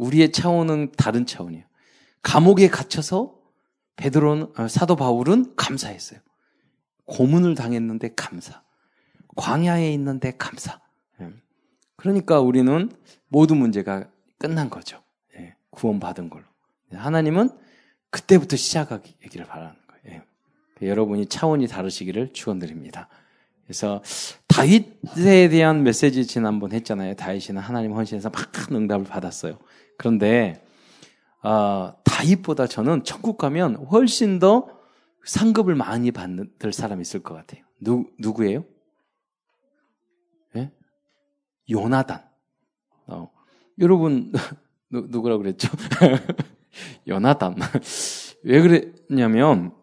우리의 차원은 다른 차원이에요. 감옥에 갇혀서 베드로는 어, 사도 바울은 감사했어요. 고문을 당했는데 감사. 광야에 있는데 감사. 예. 그러니까 우리는 모든 문제가 끝난 거죠. 예. 구원받은 걸로. 하나님은 그때부터 시작하기를 바라는 거예요. 예. 여러분이 차원이 다르시기를 축원드립니다. 그래서 다윗에 대한 메시지 지난번 했잖아요. 다윗이는 하나님 헌신에서 막 응답을 받았어요. 그런데 어, 다윗보다 저는 천국 가면 훨씬 더 상급을 많이 받는 사람이 있을 것 같아요. 누, 누구예요? 예? 요나단. 어, 여러분, 누, 누구라 그랬죠? 요나단. 왜 그랬냐면,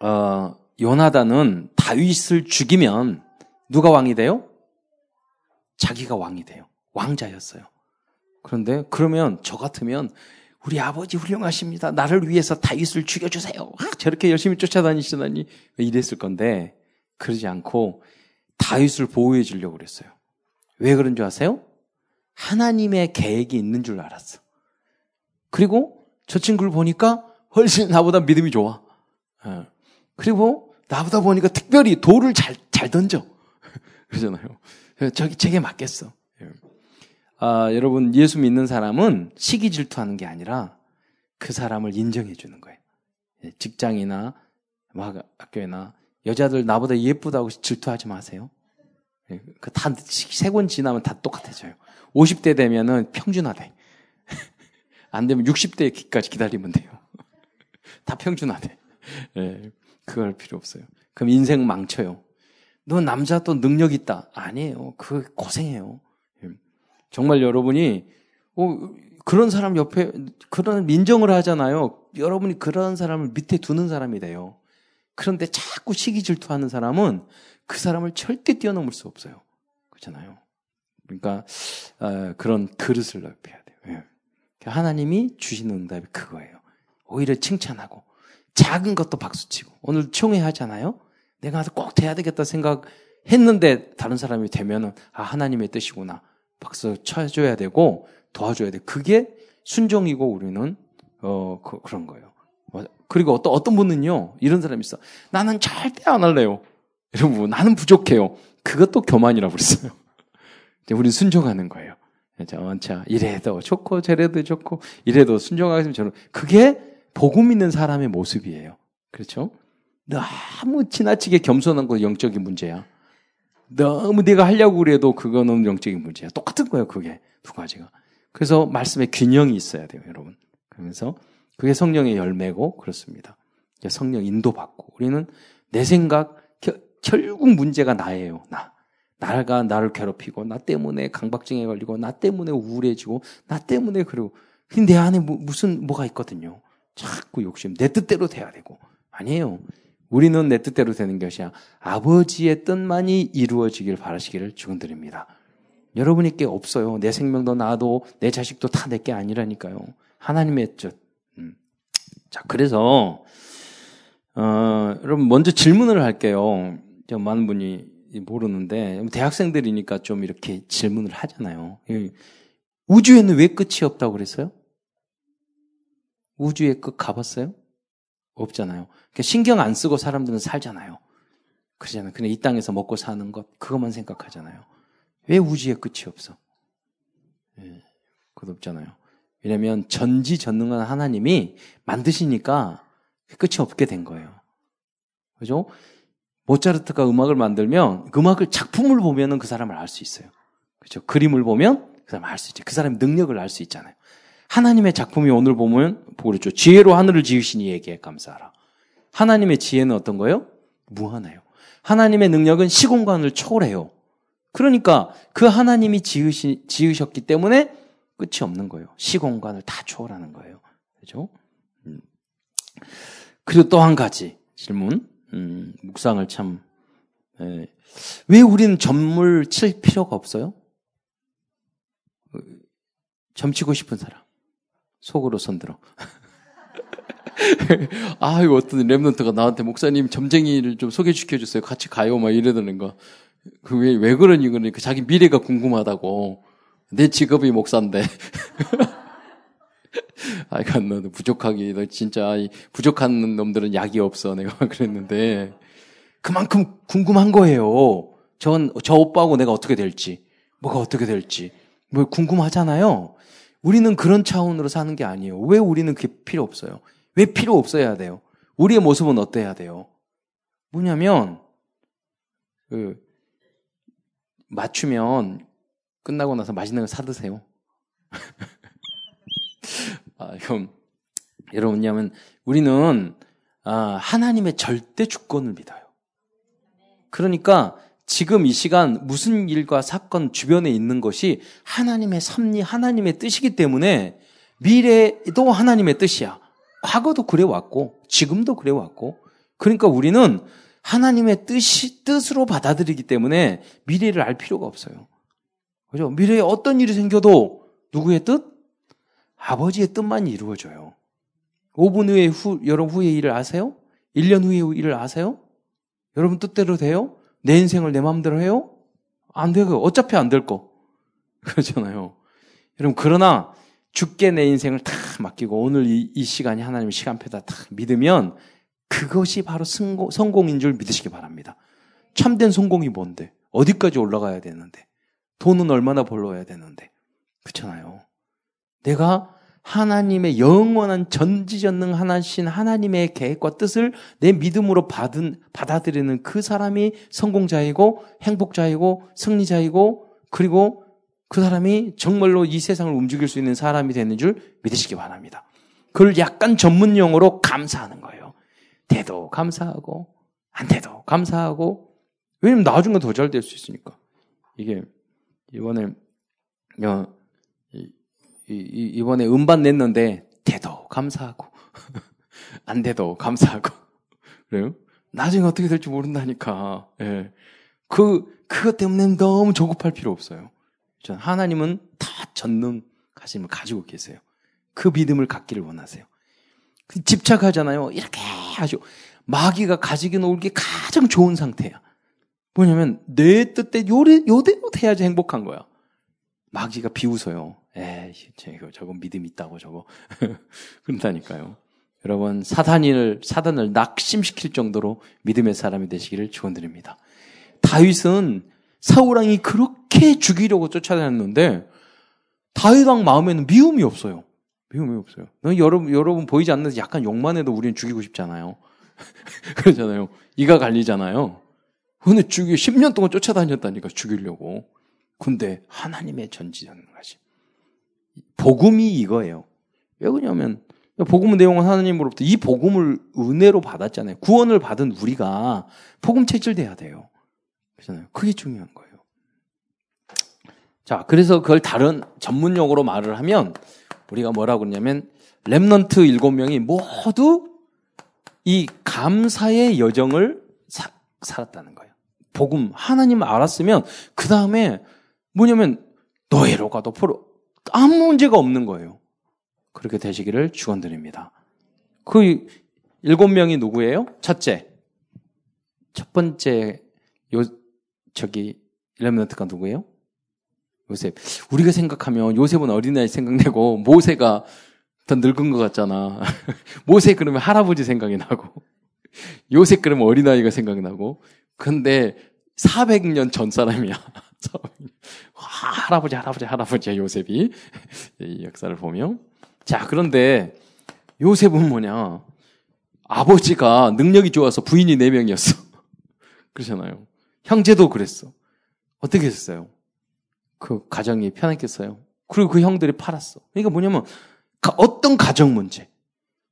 어, 요나단은 다윗을 죽이면 누가 왕이 돼요? 자기가 왕이 돼요. 왕자였어요. 그런데 그러면 저 같으면 우리 아버지 훌륭하십니다. 나를 위해서 다윗을 죽여주세요. 아, 저렇게 열심히 쫓아다니시다니 이랬을 건데 그러지 않고 다윗을 보호해 주려고 그랬어요. 왜 그런 줄 아세요? 하나님의 계획이 있는 줄 알았어. 그리고 저 친구를 보니까 훨씬 나보다 믿음이 좋아. 어. 그리고 나보다 보니까 특별히 돌을 잘, 잘 던져. 그러잖아요. 저기 제게 맞겠어. 예. 아, 여러분, 예수 믿는 사람은 시기 질투하는 게 아니라 그 사람을 인정해 주는 거예요. 예, 직장이나 학교나 여자들 나보다 예쁘다고 질투하지 마세요. 예, 그다 세권 지나면 다 똑같아져요. 50대 되면은 평준화돼. 안 되면 60대까지 기다리면 돼요. 다 평준화돼. 예, 그걸 필요 없어요. 그럼 인생 망쳐요. 너 남자 또 능력 있다. 아니에요. 그 고생해요. 정말 여러분이 어, 그런 사람 옆에 그런 민정을 하잖아요. 여러분이 그런 사람을 밑에 두는 사람이 돼요. 그런데 자꾸 시기 질투하는 사람은 그 사람을 절대 뛰어넘을 수 없어요. 그렇잖아요. 그러니까 어, 그런 그릇을 넓혀야 돼요. 예. 하나님이 주시는 응답이 그거예요. 오히려 칭찬하고 작은 것도 박수치고 오늘 총회 하잖아요. 내가 꼭 돼야 되겠다 생각했는데 다른 사람이 되면은 아 하나님의 뜻이구나. 박수 쳐줘야 되고 도와줘야 돼. 그게 순종이고 우리는 어 그, 런 거예요. 뭐, 그리고 어떤 어떤 분은요 이런 사람이 있어. 나는 절대 안 할래요. 여러분 나는 부족해요. 그것도 교만이라고 그랬어요. 우리 순종하는 거예요. 자, 이래도 좋고 저래도 좋고 이래도 순종하겠으면 저는 그게 복음 있는 사람의 모습이에요. 그렇죠? 너무 지나치게 겸손한 거 영적인 문제야. 너무 내가 하려고 그래도 그거는 영적인 문제야. 똑같은 거예요, 그게. 두 가지가. 그래서 말씀에 균형이 있어야 돼요, 여러분. 그러면서 그게 성령의 열매고 그렇습니다. 성령 인도받고 우리는 내 생각 겨, 결국 문제가 나예요. 나. 나가 나를 괴롭히고 나 때문에 강박증에 걸리고 나 때문에 우울해지고 나 때문에 그리고 내 안에 뭐, 무슨 뭐가 있거든요. 자꾸 욕심 내 뜻대로 돼야 되고 아니에요. 우리는 내 뜻대로 되는 것이 야 아버지의 뜻만이 이루어지길 바라시기를 축원드립니다. 여러분께 없어요. 내 생명도 나도 내 자식도 다 내 게 아니라니까요. 하나님의 뜻. 음. 자, 그래서 어, 여러분 먼저 질문을 할게요. 많은 분이 모르는데 대학생들이니까 좀 이렇게 질문을 하잖아요. 우주에는 왜 끝이 없다고 그랬어요? 우주의 끝 가봤어요? 없잖아요. 그러니까 신경 안 쓰고 사람들은 살잖아요. 그러잖아요. 그냥 이 땅에서 먹고 사는 것, 그것만 생각하잖아요. 왜 우주의 끝이 없어? 예, 그것 없잖아요. 왜냐면 전지전능한 하나님이 만드시니까 끝이 없게 된 거예요. 그죠? 모차르트가 음악을 만들면 그 음악을 작품을 보면은 그 사람을 알 수 있어요. 그죠? 그림을 보면 그 사람을 알수 있죠. 그 사람의 능력을 알 수 있잖아요. 하나님의 작품이 오늘 보면 보그랬죠. 지혜로 하늘을 지으시니 에게 감사하라. 하나님의 지혜는 어떤 거예요? 무한해요. 하나님의 능력은 시공간을 초월해요. 그러니까 그 하나님이 지으시, 지으셨기 때문에 끝이 없는 거예요. 시공간을 다 초월하는 거예요. 그죠? 음. 그리고 또 한 가지 질문. 음, 묵상을 참, 에, 왜 우리는 점을 칠 필요가 없어요? 점치고 싶은 사람. 속으로 손들어. 아, 이거 어떤 랩런트가 나한테 목사님 점쟁이를 좀 소개시켜 주세요. 같이 가요. 막 이러더는 거. 그 왜, 왜 그러니? 그러니까 자기 미래가 궁금하다고. 내 직업이 목사인데. 아이가 너도 부족하기 너 진짜 부족한 놈들은 약이 없어 내가 그랬는데 그만큼 궁금한 거예요. 전 저 오빠하고 내가 어떻게 될지 뭐가 어떻게 될지 뭐 궁금하잖아요. 우리는 그런 차원으로 사는 게 아니에요. 왜 우리는 그게 필요 없어요? 왜 필요 없어야 돼요? 우리의 모습은 어때야 돼요? 뭐냐면 그 맞추면 끝나고 나서 맛있는 거 사드세요. 아, 이건 여러분 냐면 우리는 아, 하나님의 절대 주권을 믿어요. 그러니까 지금 이 시간 무슨 일과 사건 주변에 있는 것이 하나님의 섭리, 하나님의 뜻이기 때문에 미래도 하나님의 뜻이야. 과거도 그래 왔고, 지금도 그래 왔고. 그러니까 우리는 하나님의 뜻이, 뜻으로 받아들이기 때문에 미래를 알 필요가 없어요. 그죠? 미래에 어떤 일이 생겨도 누구의 뜻? 아버지의 뜻만 이루어져요. 5분 후에 후, 여러분 후의 일을 아세요? 1년 후의 일을 아세요? 여러분 뜻대로 돼요? 내 인생을 내 마음대로 해요? 안 되고, 어차피 안 될 거. 그렇잖아요. 여러분, 그러나 죽게 내 인생을 다 맡기고 오늘 이, 이 시간이 하나님의 시간표다 다 믿으면 그것이 바로 성공, 성공인 줄 믿으시기 바랍니다. 참된 성공이 뭔데? 어디까지 올라가야 되는데? 돈은 얼마나 벌러야 되는데? 그렇잖아요. 내가 하나님의 영원한 전지전능 하나신 하나님의 계획과 뜻을 내 믿음으로 받은, 받아들이는 그 사람이 성공자이고 행복자이고 승리자이고 그리고 그 사람이 정말로 이 세상을 움직일 수 있는 사람이 되는 줄 믿으시기 바랍니다. 그걸 약간 전문 용어로 감사하는 거예요. 돼도 감사하고 안 돼도 감사하고 왜냐면 나중에 더 잘 될 수 있으니까. 이게 이번에 어, 이, 번에 음반 냈는데 돼도 감사하고 안 돼도 감사하고 그래요? 나중에 어떻게 될지 모른다니까. 예. 그 그것 때문에 너무 조급할 필요 없어요. 하나님은 다 전능하심을 가지고 계세요. 그 믿음을 갖기를 원하세요. 그 집착하잖아요. 이렇게 하죠. 마귀가 가지고 놀기 에 가장 좋은 상태야. 뭐냐면 내 뜻대 요래 요대로 돼야지 행복한 거야. 마귀가 비웃어요. 에이, 저거, 저거 믿음 있다고 저거. 그런다니까요. 여러분, 사단을, 사단을 낙심시킬 정도로 믿음의 사람이 되시기를 축원드립니다. 다윗은 사우랑이 그렇게 죽이려고 쫓아다녔는데, 다윗 왕 마음에는 미움이 없어요. 미움이 없어요. 여러분, 여러분 보이지 않는 약간 욕만 해도 우리는 죽이고 싶잖아요. 그러잖아요. 이가 갈리잖아요. 근데 죽이 10년 동안 쫓아다녔다니까 죽이려고. 근데 하나님의 전지전능하심. 복음이 이거예요. 왜 그러냐면 복음 내용은 하나님으로부터 이 복음을 은혜로 받았잖아요. 구원을 받은 우리가 복음 체질돼야 돼요. 그렇잖아요. 그게 중요한 거예요. 자, 그래서 그걸 다른 전문 용어로 말을 하면 우리가 뭐라고 그러냐면 렘넌트 일곱 명이 모두 이 감사의 여정을 사, 살았다는 거예요. 복음 하나님 알았으면 그 다음에 뭐냐면 노예로 가도 포로 아무 문제가 없는 거예요. 그렇게 되시기를 축원드립니다. 그 일곱 명이 누구예요? 첫째, 첫 번째 요 저기 일레멘트가 누구예요? 요셉. 우리가 생각하면 요셉은 어린아이 생각내고 모세가 더 늙은 것 같잖아. 모세 그러면 할아버지 생각이 나고 요셉 그러면 어린아이가 생각이 나고 근데 400년 전 사람이야. 할아버지, 할아버지, 할아버지야, 요셉이. 이 역사를 보면. 자, 그런데 요셉은 뭐냐. 아버지가 능력이 좋아서 부인이 4명이었어. 그러잖아요. 형제도 그랬어. 어떻게 했어요? 그 가정이 편했겠어요? 그리고 그 형들이 팔았어. 그러니까 뭐냐면, 어떤 가정 문제,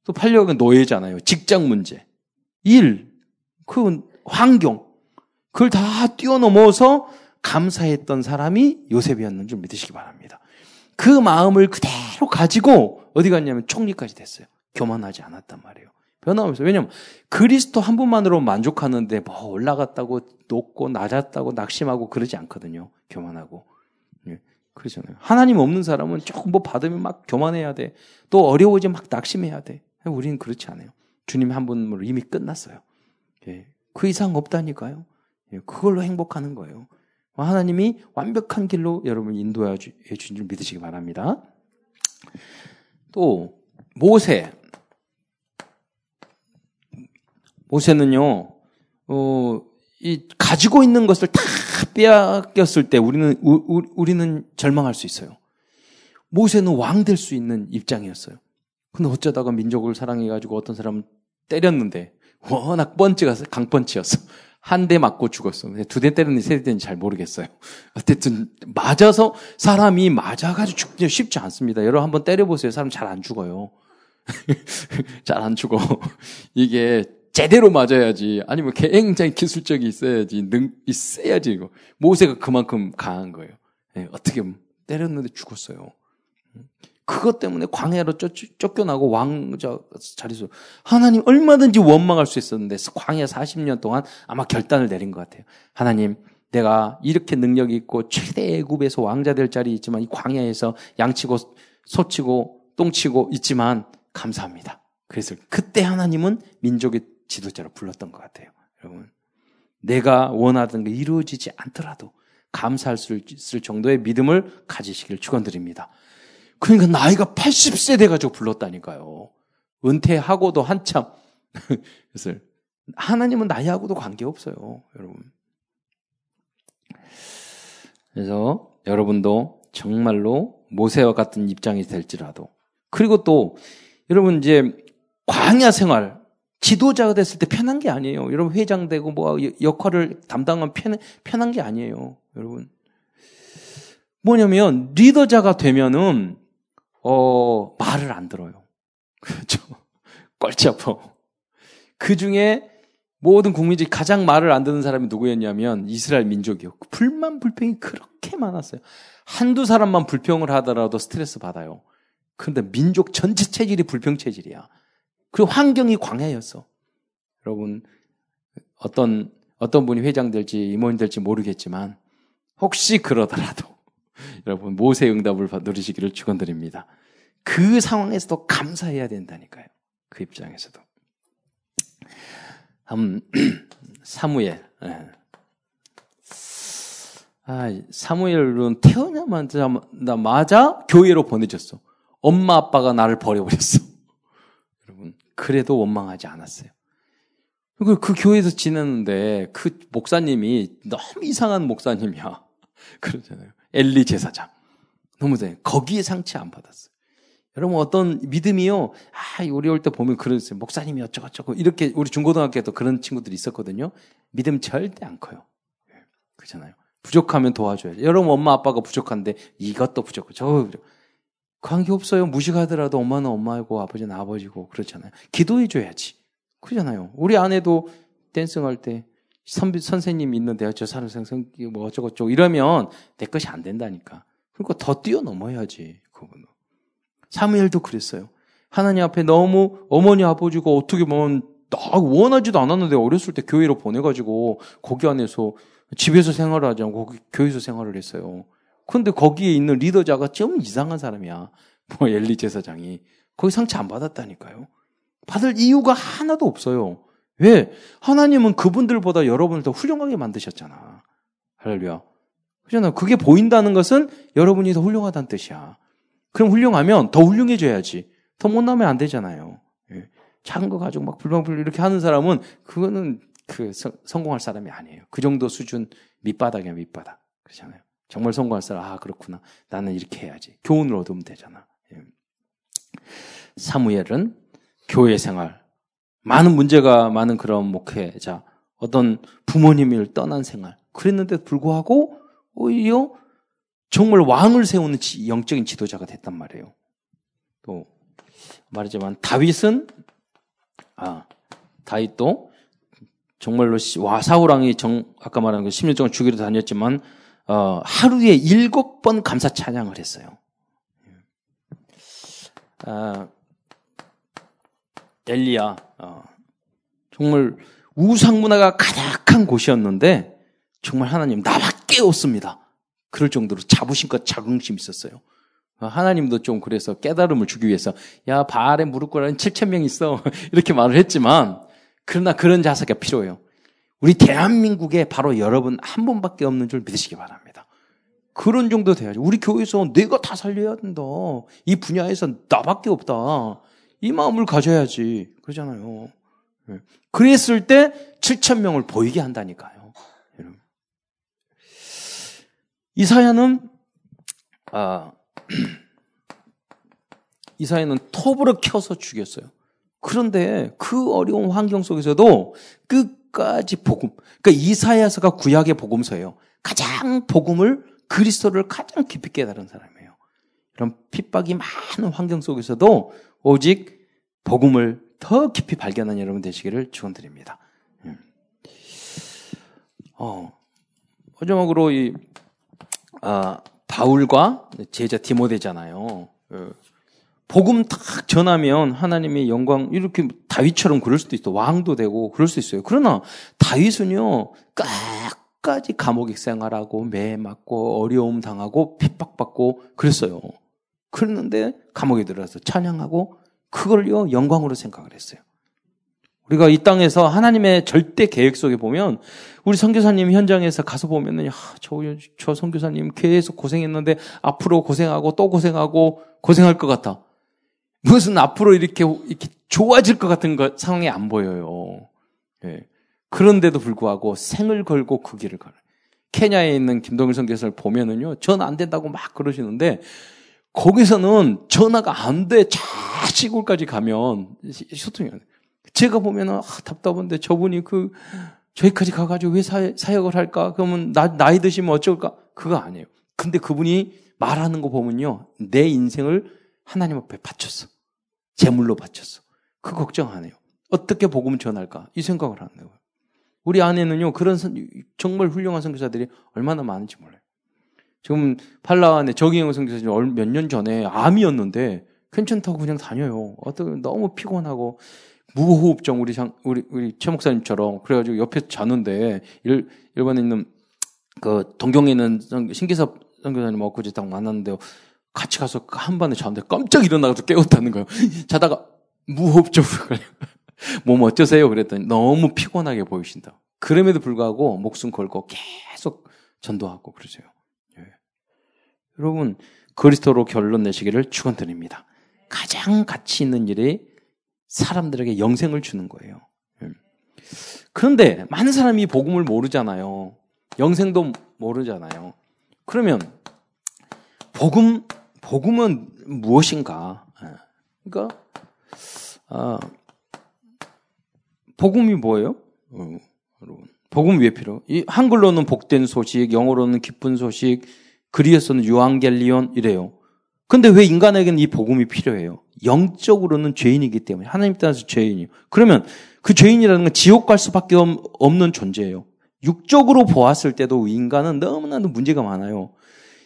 또 팔려면 노예잖아요. 직장 문제, 일, 그 환경, 그걸 다 뛰어넘어서 감사했던 사람이 요셉이었는 줄 믿으시기 바랍니다. 그 마음을 그대로 가지고 어디 갔냐면 총리까지 됐어요. 교만하지 않았단 말이에요. 변함없어요. 왜냐면 그리스도 한 분만으로 만족하는데 뭐 올라갔다고 높고 낮았다고 낙심하고 그러지 않거든요. 교만하고. 예, 그러잖아요. 하나님 없는 사람은 조금 뭐 받으면 막 교만해야 돼. 또 어려워지면 막 낙심해야 돼. 우리는 그렇지 않아요. 주님 한 분으로 이미 끝났어요. 예, 그 이상 없다니까요. 예, 그걸로 행복하는 거예요. 하나님이 완벽한 길로 여러분 인도해 주신 줄 믿으시기 바랍니다. 또 모세. 모세는요, 어, 이 가지고 있는 것을 다 빼앗겼을 때 우리는 우, 우리는 절망할 수 있어요. 모세는 왕 될 수 있는 입장이었어요. 근데 어쩌다가 민족을 사랑해가지고 어떤 사람은 때렸는데 워낙 펀치가 강펀치였어. 한 대 맞고 죽었어. 두 대 때렸는지 세 대 때렸는지 잘 모르겠어요. 어쨌든 맞아서 사람이 맞아가지고 죽기 쉽지 않습니다. 여러분 한번 때려보세요. 사람 잘 안 죽어요. 잘 안 죽어. 이게 제대로 맞아야지. 아니면 굉장히 기술적이 있어야지. 능, 있어야지, 이거. 모세가 그만큼 강한 거예요. 네, 어떻게 때렸는데 죽었어요. 그것 때문에 광야로 쫓, 쫓겨나고 왕자 자리에서 하나님 얼마든지 원망할 수 있었는데 광야 40년 동안 아마 결단을 내린 것 같아요. 하나님, 내가 이렇게 능력이 있고 최대 애굽에서 왕자 될 자리 있지만 이 광야에서 양치고 소치고 똥치고 있지만 감사합니다. 그래서 그때 하나님은 민족의 지도자로 불렀던 것 같아요. 여러분. 내가 원하던 게 이루어지지 않더라도 감사할 수 있을 정도의 믿음을 가지시길 축원드립니다. 그러니까 나이가 80세 돼가지고 불렀다니까요. 은퇴하고도 한참. 하나님은 나이하고도 관계없어요, 여러분. 그래서 여러분도 정말로 모세와 같은 입장이 될지라도 그리고 또 여러분 이제 광야 생활 지도자가 됐을 때 편한 게 아니에요. 여러분 회장되고 뭐 역할을 담당하면 편, 편한 게 아니에요. 여러분. 뭐냐면 리더자가 되면은 어 말을 안 들어요. 그렇죠. 꼴찌 아파. 그 중에 모든 국민들이 가장 말을 안 듣는 사람이 누구였냐면 이스라엘 민족이요. 불만 불평이 그렇게 많았어요. 한두 사람만 불평을 하더라도 스트레스 받아요. 그런데 민족 전체 체질이 불평 체질이야. 그 환경이 광야였어. 여러분, 어떤, 어떤 분이 회장 될지 임원이 될지 모르겠지만, 혹시 그러더라도, 여러분, 모세 응답을 누리시기를 축원드립니다. 그 상황에서도 감사해야 된다니까요. 그 입장에서도. 음, 사무엘. 예. 아, 사무엘은 태어나자마자 교회로 보내졌어. 엄마 아빠가 나를 버려버렸어. 그래도 원망하지 않았어요. 그, 그 교회에서 지냈는데 그 목사님이 너무 이상한 목사님이야. 그러잖아요. 엘리 제사장. 너무 돼. 거기에 상처 안 받았어요. 여러분 어떤 믿음이요. 아, 우리 올 때 보면 그러세요. 목사님이 어쩌고저쩌고 이렇게 우리 중고등학교에도 그런 친구들이 있었거든요. 믿음 절대 안 커요. 예, 그렇잖아요. 부족하면 도와줘야죠. 여러분 엄마 아빠가 부족한데 이것도 부족하고 저거 부족. 관계 없어요. 무식하더라도 엄마는 엄마이고 아버지는 아버지고 그렇잖아요. 기도해줘야지. 그러잖아요. 우리 아내도 댄싱 할때 선생님 있는데 저 사람 생생 뭐 어쩌고저쩌고 이러면 내 것이 안 된다니까. 그러니까 더 뛰어넘어야지. 그거는. 사무엘도 그랬어요. 하나님 앞에 너무 어머니 아버지가 어떻게 보면 나 원하지도 않았는데 어렸을 때 교회로 보내가지고 거기 안에서 집에서 생활을 하지 않고 교회에서 생활을 했어요. 근데 거기에 있는 리더자가 좀 이상한 사람이야. 뭐 엘리 제사장이. 거기 상처 안 받았다니까요. 받을 이유가 하나도 없어요. 왜? 하나님은 그분들보다 여러분을 더 훌륭하게 만드셨잖아. 할렐루야. 그잖아. 그게 보인다는 것은 여러분이 더 훌륭하다는 뜻이야. 그럼 훌륭하면 더 훌륭해져야지. 더 못나면 안 되잖아요. 예. 작은 거 가지고 막 불방불 이렇게 하는 사람은 그거는 그 성공할 사람이 아니에요. 그 정도 수준 밑바닥이야 밑바닥. 그렇잖아요. 정말 성공할 사람, 아, 그렇구나. 나는 이렇게 해야지. 교훈을 얻으면 되잖아. 예. 사무엘은 교회 생활, 많은 문제가 많은 그런 목회자, 어떤 부모님을 떠난 생활, 그랬는데도 불구하고 오히려 정말 왕을 세우는 영적인 지도자가 됐단 말이에요. 또 말하지만 다윗은 아 다윗도 정말로 와 사울 왕이 정 아까 말한 그 10년 동안 주기로 다녔지만 어, 하루에 일곱 번 감사 찬양을 했어요. 아, 엘리야, 어, 정말 우상 문화가 가득한 곳이었는데 정말 하나님 나밖에 없습니다. 그럴 정도로 자부심과 자긍심이 있었어요. 어, 하나님도 좀 그래서 깨달음을 주기 위해서 야 바알에 무릎 꿇어는 7천 명 있어 이렇게 말을 했지만 그러나 그런 자세가 필요해요. 우리 대한민국에 바로 여러분 한 분밖에 없는 줄 믿으시기 바랍니다. 그런 정도 돼야죠. 우리 교회에서 내가 다 살려야 된다. 이 분야에서 나밖에 없다. 이 마음을 가져야지. 그러잖아요. 예. 그랬을 때 7천 명을 보이게 한다니까요. 이사야는 아 이사야는 톱으로 켜서 죽였어요. 그런데 그 어려운 환경 속에서도 끝까지 복음. 그러니까 이사야서가 구약의 복음서예요. 가장 복음을 그리스도를 가장 깊이 깨달은 사람이에요. 이런 핍박이 많은 환경 속에서도 오직 복음을 더 깊이 발견한 여러분 되시기를 축원드립니다. 음. 어, 마지막으로 이 아, 바울과 제자 디모데잖아요. 어, 복음 딱 전하면 하나님의 영광 이렇게 다윗처럼 그럴 수도 있어 왕도 되고 그럴 수 있어요. 그러나 다윗은요 끝까지 감옥에 생활하고 매 맞고 어려움 당하고 핍박받고 그랬어요. 그랬는데 감옥에 들어가서 찬양하고 그걸요 영광으로 생각을 했어요. 우리가 이 땅에서 하나님의 절대 계획 속에 보면 우리 선교사님 현장에서 가서 보면은 저, 저 선교사님 계속 고생했는데 앞으로 고생하고 또 고생하고 고생할 것 같아. 무슨 앞으로 이렇게 이렇게 좋아질 것 같은 것 상황이 안 보여요. 예. 그런데도 불구하고 생을 걸고 그 길을 가요. 케냐에 있는 김동일 선교사를 보면은요, 전화 안 된다고 막 그러시는데, 거기서는 전화가 안 돼. 자, 시골까지 가면 소통이 안 돼. 제가 보면은, 아, 답답한데 저분이 그, 저기까지 가가지고 왜 사, 사역을 할까? 그러면 나, 나이 드시면 어쩔까? 그거 아니에요. 근데 그분이 말하는 거 보면요, 내 인생을 하나님 앞에 바쳤어. 제물로 바쳤어. 그 걱정 안 해요. 어떻게 복음을 전할까? 이 생각을 하는 거예요. 우리 안에는요, 그런 선, 정말 훌륭한 선교사들이 얼마나 많은지 몰라요. 지금 팔라완에 정의영 선교사님 몇 년 전에 암이었는데 괜찮다고 그냥 다녀요. 어떤 너무 피곤하고 무호흡증 우리 장, 우리 우리 최 목사님처럼 그래가지고 옆에 자는데 일 일본에 있는 그 동경에 있는 신기섭 선교사님 엊그제 딱 만났는데요. 같이 가서 한 번에 자는데 깜짝 일어나서 깨웠다는 거예요. 자다가 무호흡증으로. 몸 어쩌세요? 그랬더니 너무 피곤하게 보이신다. 그럼에도 불구하고 목숨 걸고 계속 전도하고 그러세요. 예. 여러분 그리스도로 결론 내시기를 축원드립니다. 가장 가치 있는 일이 사람들에게 영생을 주는 거예요. 예. 그런데 많은 사람이 복음을 모르잖아요. 영생도 모르잖아요. 그러면 복음 복음은 무엇인가? 예. 그러니까 아, 복음이 뭐예요? 어, 여러분, 복음 왜 필요? 이 한글로는 복된 소식, 영어로는 기쁜 소식, 그리에서는 유앙겔리온 이래요. 근데 왜 인간에게는 이 복음이 필요해요? 영적으로는 죄인이기 때문에 하나님 따라서 죄인이요. 그러면 그 죄인이라는 건 지옥 갈 수밖에 없는 존재예요. 육적으로 보았을 때도 인간은 너무나도 문제가 많아요.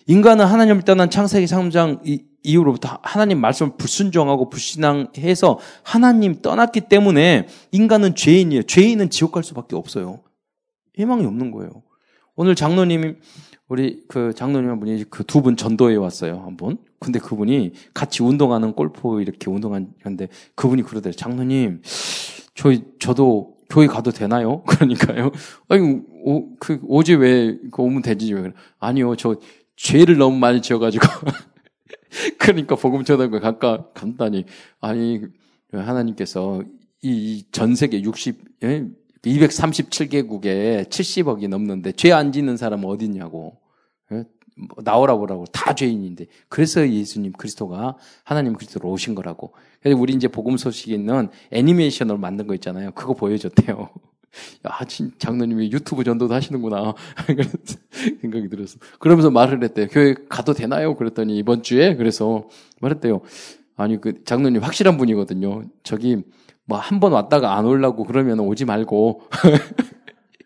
인간은 하나님을 떠난 창세기 3장 이후로부터 하나님 말씀을 불순종하고 불신앙해서 하나님 떠났기 때문에 인간은 죄인이에요. 죄인은 지옥 갈 수밖에 없어요. 희망이 없는 거예요. 오늘 장로님 우리 그 장로님 한 분이 그 두 분 전도에 왔어요 한 분. 근데 그분이 같이 운동하는 골프 이렇게 운동하는데 그분이 그러더래요. 장로님, 저 저도 교회 가도 되나요? 그러니까요. 아니 오, 그 오지 왜 그 오면 되지 왜? 아니요, 저 죄를 너무 많이 지어가지고. 그러니까 복음 전하고 가까 간단히 아니 하나님께서 이 전 세계 60 예? 237개국에 70억이 넘는데 죄 안 짓는 사람은 어딨냐고 나오라 보라고 다 죄인인데 그래서 예수님 그리스도가 하나님 그리스도로 오신 거라고. 그래서 우리 이제 복음 소식에 있는 애니메이션으로 만든 거 있잖아요. 그거 보여줬대요. 야, 진, 장로님이 유튜브 전도도 하시는구나. 생각이 들었어. 그러면서 말을 했대요. 교회 가도 되나요? 그랬더니 이번 주에 그래서 말했대요. 아니, 그 장로님 확실한 분이거든요. 저기 뭐 한 번 왔다가 안 올라고 그러면 오지 말고.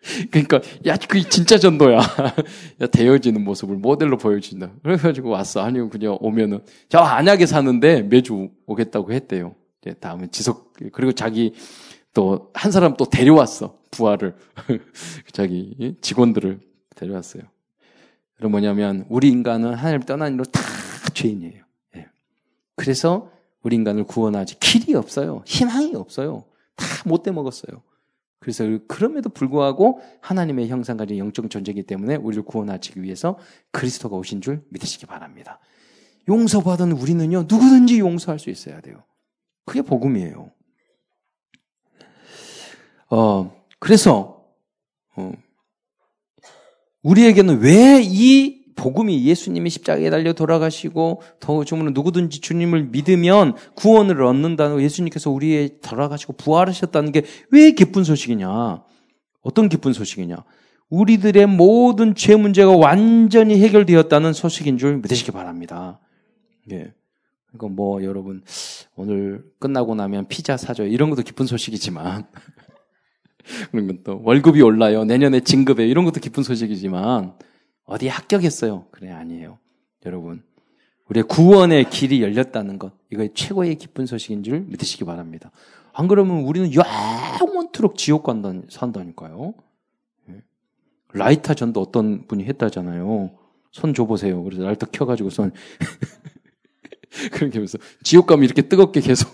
그러니까 야, 그 진짜 전도야. 야, 되어지는 모습을 모델로 보여준다. 그래가지고 왔어. 아니요, 그냥 오면은 저 안약에 사는데 매주 오겠다고 했대요. 다음에 지속 그리고 자기 또 한 사람 또 데려왔어. 부하를. 자기 직원들을 데려왔어요. 그럼 뭐냐면 우리 인간은 하나님 떠난 일로 다 죄인이에요. 예. 그래서 우리 인간을 구원하지 길이 없어요. 희망이 없어요. 다 못돼 먹었어요. 그래서 그럼에도 불구하고 하나님의 형상 가진 영적 존재이기 때문에 우리를 구원하기 위해서 그리스도가 오신 줄 믿으시기 바랍니다. 용서받은 우리는요 누구든지 용서할 수 있어야 돼요. 그게 복음이에요. 어, 그래서, 어, 우리에게는 왜 이 복음이 예수님이 십자가에 달려 돌아가시고 더 주문은 누구든지 주님을 믿으면 구원을 얻는다는 예수님께서 우리의 돌아가시고 부활하셨다는 게 왜 기쁜 소식이냐? 어떤 기쁜 소식이냐? 우리들의 모든 죄 문제가 완전히 해결되었다는 소식인 줄 믿으시기 바랍니다. 예. 그러니까 뭐 여러분 오늘 끝나고 나면 피자 사줘 이런 것도 기쁜 소식이지만 그런 것도 월급이 올라요 내년에 진급해 이런 것도 기쁜 소식이지만 어디 합격했어요? 그래 아니에요. 여러분 우리의 구원의 길이 열렸다는 것 이거 최고의 기쁜 소식인 줄 믿으시기 바랍니다. 안 그러면 우리는 영원토록 지옥 간다 산다니까요. 예. 라이터 전도 어떤 분이 했다잖아요. 손 줘보세요. 그래서 라이터 켜가지고 손. 그렇게 하면서 지옥 가면 이렇게 뜨겁게 계속.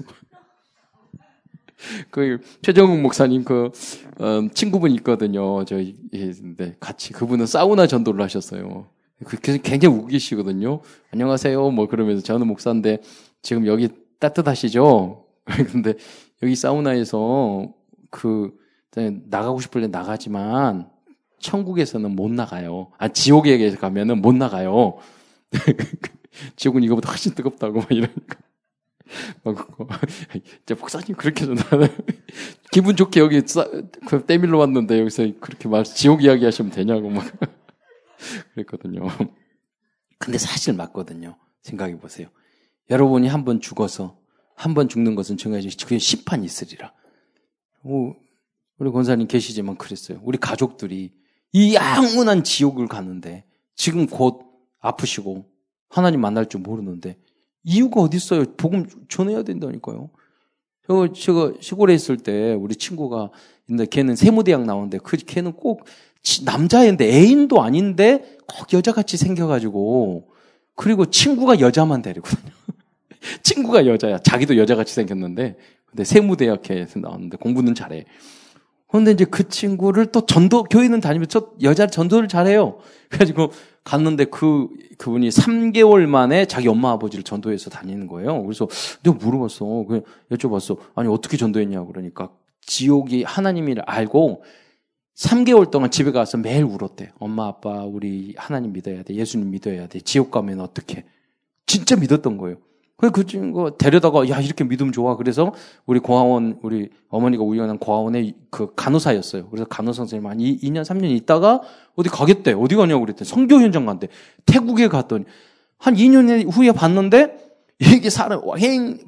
그 최정욱 목사님 그 어, 친구분 있거든요. 저희 근데 같이 그분은 사우나 전도를 하셨어요. 그 굉장히 웃기시거든요. 안녕하세요. 뭐 그러면서 저는 목사인데 지금 여기 따뜻하시죠? 근데 여기 사우나에서 그 나가고 싶을 때 나가지만 천국에서는 못 나가요. 아 지옥에 가면은 못 나가요. 지옥은 이거보다 훨씬 뜨겁다고 막 이러니까. 막, 이제 목사님 그렇게 전하나 기분 좋게 여기 싸, 그 때밀러 왔는데 여기서 그렇게 말 지옥 이야기 하시면 되냐고 막 그랬거든요. 근데 사실 맞거든요. 생각해 보세요. 여러분이 한 번 죽어서 한 번 죽는 것은 정해진 그게 심판이 있으리라. 오, 우리 권사님 계시지만 그랬어요. 우리 가족들이 이 양운한 지옥을 가는데 지금 곧 아프시고 하나님 만날 줄 모르는데 이유가 어디 있어요? 복음 전해야 된다니까요. 저 제가 시골에 있을 때 우리 친구가 있는데 걔는 세무대학 나오는데 그 걔는 꼭 남자인데 애인도 아닌데 꼭 여자같이 생겨가지고 그리고 친구가 여자만 데리거든요. 친구가 여자야. 자기도 여자같이 생겼는데 근데 세무대학에서 나왔는데 공부는 잘해. 그런데 이제 그 친구를 또 전도 교회는 다니면서 여자 전도를 잘해요. 그래가지고 갔는데 그 그분이 3개월 만에 자기 엄마 아버지를 전도해서 다니는 거예요. 그래서 내가 물어봤어. 그 여쭤봤어. 아니 어떻게 전도했냐 그러니까 지옥이 하나님을 알고 3개월 동안 집에 가서 매일 울었대. 엄마 아빠 우리 하나님 믿어야 돼. 예수님 믿어야 돼. 지옥 가면 어떻게? 진짜 믿었던 거예요. 그래서 그 친구 데려다가 야 이렇게 믿음 좋아. 그래서 우리 고아원 우리 어머니가 우연한 고아원의 그 간호사였어요. 그래서 간호사 선생님 한 2, 2년 3년 있다가 어디 가겠대. 어디 가냐고 그랬더니 성교 현장 간대. 태국에 갔더니 한 2년 후에 봤는데 이게 사람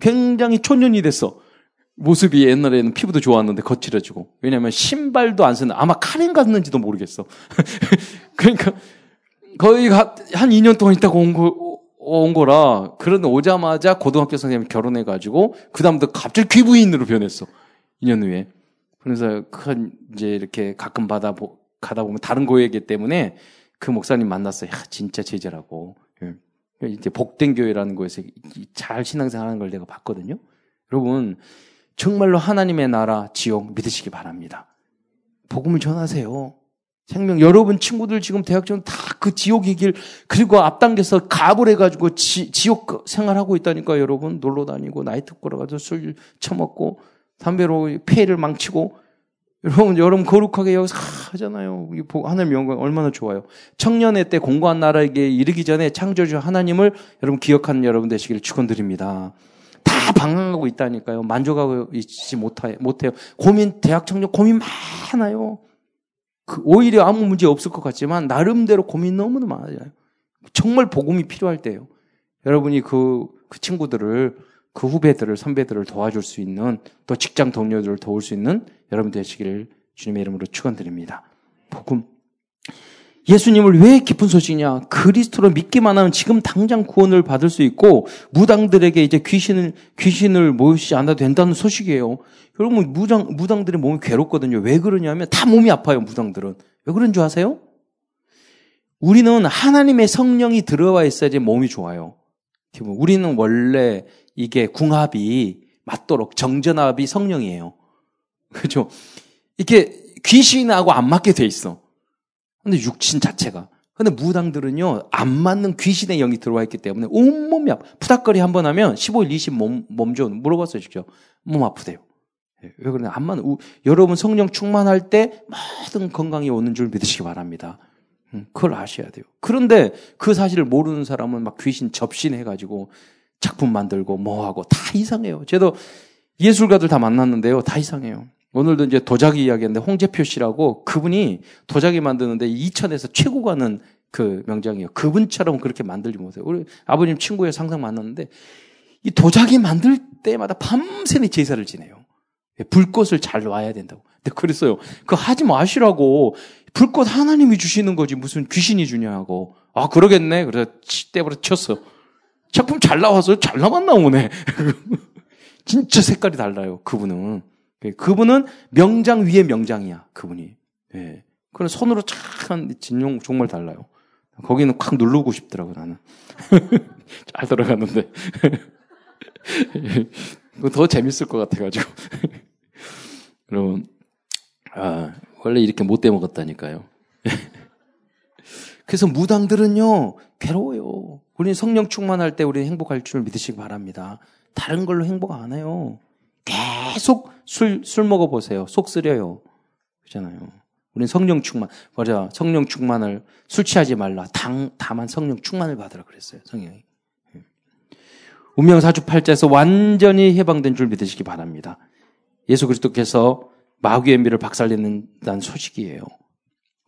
굉장히 촌년이 됐어. 모습이 옛날에는 피부도 좋았는데 거칠어지고 왜냐면 신발도 안 쓰는 아마 카렌 갔는지도 모르겠어. 그러니까 거의 한 2년 동안 있다가 온 거, 온 거라 그런데 오자마자 고등학교 선생님이 결혼해가지고 그 다음부터 갑자기 귀부인으로 변했어 2년 후에 그래서 큰 이제 이렇게 가끔 받아 보, 가다 보면 다른 고액이기 때문에 그 목사님 만났어요. 야, 진짜 제자라고. 예. 이제 복된 교회라는 곳에서 잘 신앙생활 하는 걸 내가 봤거든요. 여러분 정말로 하나님의 나라 지옥 믿으시기 바랍니다. 복음을 전하세요. 생명 여러분 친구들 지금 대학생 다 그 지옥의 길 그리고 앞당겨서 가을 해가지고 지, 지옥 생활하고 있다니까 여러분 놀러 다니고 나이트 끌어가지고 술 처먹고 담배로 폐를 망치고 여러분 여러분 거룩하게 여기서 하잖아요. 하나님 영광 얼마나 좋아요. 청년의 때 공고한 나라에게 이르기 전에 창조주 하나님을 여러분 기억하는 여러분 되시기를 축원드립니다. 다 방황하고 있다니까요. 만족하고 있지 못해요. 고민 대학 청년 고민 많아요. 그 오히려 아무 문제 없을 것 같지만 나름대로 고민 너무나 많아요. 정말 복음이 필요할 때요. 여러분이 그, 그 친구들을 그 후배들을 선배들을 도와줄 수 있는 또 직장 동료들을 도울 수 있는 여러분 되시기를 주님의 이름으로 축원드립니다. 복음 예수님을 왜 기쁜 소식이냐? 그리스도로 믿기만 하면 지금 당장 구원을 받을 수 있고 무당들에게 이제 귀신을 귀신을 모시지 않아도 된다는 소식이에요. 여러분 무당 무당들의 몸이 괴롭거든요. 왜 그러냐면 다 몸이 아파요. 무당들은 왜 그런 줄 아세요? 우리는 하나님의 성령이 들어와 있어야지 몸이 좋아요. 우리는 원래 이게 궁합이 맞도록 정전합이 성령이에요. 그죠? 이렇게 귀신하고 안 맞게 돼 있어. 근데 육신 자체가. 근데 무당들은요, 안 맞는 귀신의 영이 들어와 있기 때문에 온몸이 아파. 푸닥거리 한 번 하면 15일, 20 몸, 몸좀 물어봤어요, 직접. 몸 아프대요. 예, 왜 그러냐? 안 맞는, 여러분 성령 충만할 때 모든 건강이 오는 줄 믿으시기 바랍니다. 음, 그걸 아셔야 돼요. 그런데 그 사실을 모르는 사람은 막 귀신 접신해가지고 작품 만들고 뭐하고 다 이상해요. 저도 예술가들 다 만났는데요. 다 이상해요. 오늘도 이제 도자기 이야기했는데 홍재표 씨라고 그분이 도자기 만드는데 이천에서 최고 가는 그 명장이에요. 그분처럼 그렇게 만들지 못해요. 우리 아버님 친구의 상상 만났는데 이 도자기 만들 때마다 밤새내 제사를 지내요. 불꽃을 잘 놔야 된다고. 근데 그랬어요. 그거 하지 마시라고. 불꽃 하나님이 주시는 거지 무슨 귀신이 주냐고. 아 그러겠네. 그래서 때부터 쳤어. 작품 잘 나와서 잘 나만 나오네. 진짜 색깔이 달라요. 그분은. 예, 그분은 명장 위에 명장이야. 그분이. 예. 그런 손으로 착한 진용 정말 달라요. 거기는 콱 누르고 싶더라고 나는. 잘 들어갔는데. 더 재밌을 것 같아가지고. 여러분, 아, 원래 이렇게 못돼 먹었다니까요. 그래서 무당들은요, 괴로워요. 우리는 성령 충만할 때 우리는 행복할 줄 믿으시기 바랍니다. 다른 걸로 행복 안 해요. 계속 술, 술 먹어보세요. 속 쓰려요. 그렇잖아요. 우리는 성령 충만, 맞아. 성령 충만을 술 취하지 말라. 당, 다만 성령 충만을 받으라 그랬어요. 성령이. 예. 운명 사주팔자에서 완전히 해방된 줄 믿으시기 바랍니다. 예수 그리스도께서 마귀의 미를 박살내는다는 소식이에요.